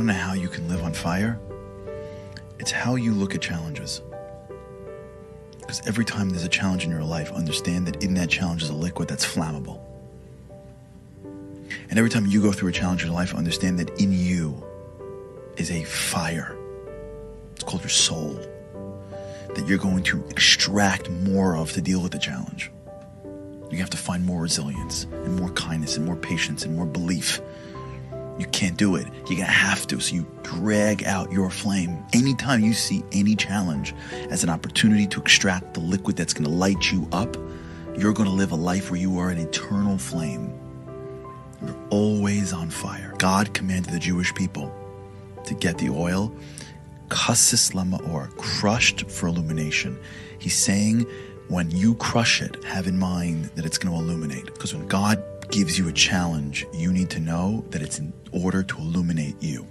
want to know how you can live on fire? It's how you look at challenges. Because every time there's a challenge in your life, understand that in that challenge is a liquid that's flammable. And every time you go through a challenge in your life, understand that in you is a fire. It's called your soul that you're going to extract more of to deal with the challenge. You have to find more resilience and more kindness and more patience and more belief. You can't do it. You're going to have to. So you drag out your flame. Anytime you see any challenge as an opportunity to extract the liquid that's going to light you up, you're going to live a life where you are an eternal flame. You're always on fire. God commanded the Jewish people to get the oil, kasis lama or crushed for illumination. He's saying when you crush it, have in mind that it's going to illuminate. Because when God gives you a challenge, you need to know that it's in order to illuminate you.